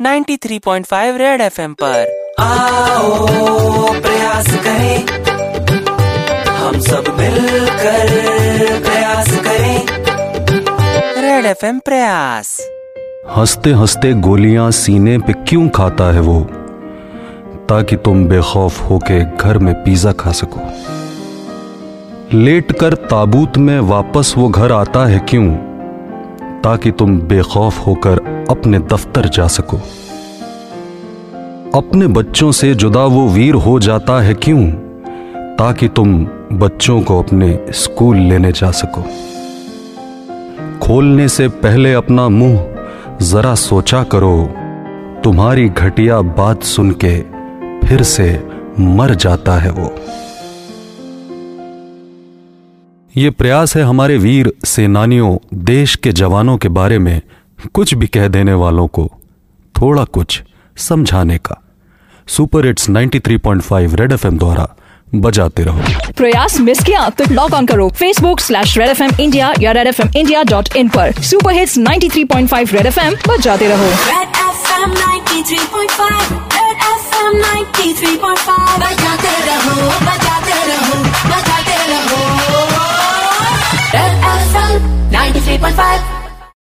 93.5 red FM पर। आओ प्रयास करें। हम सब मिलकर प्रयास करें। रेड एफएम प्रयास। हँसते हँसते गोलियाँ सीने पे क्यों खाता है वो? ताकि तुम बेखौफ होके घर में पिज्जा खा सको। लेट कर ताबूत में वापस वो घर आता है क्यों? ताकि तुम बेखौफ होकर अपने दफ्तर जा सको। अपने बच्चों से जुदा वो वीर हो जाता है क्यों? ताकि तुम बच्चों को अपने स्कूल लेने जा सको। खोलने से पहले अपना मुँह जरा सोचा करो। तुम्हारी घटिया बात सुन के फिर से मर जाता है वो। ये प्रयास है हमारे वीर सेनानियों देश के जवानों के बारे में कुछ भी कह देने वालों को थोड़ा कुछ समझाने का। सुपर हिट्स 93.5 रेड एफएम द्वारा बजाते रहो। प्रयास मिस किया तो लॉग ऑन करो Facebook slash Red FM India India या Red FM India dot in इन पर। सुपर हिट्स 93.5 रेड एफ़ एम बजाते रहो। Red FM 93.5 Red FM 93.5 बजाते रहो बजाते रहो बजाते 93.5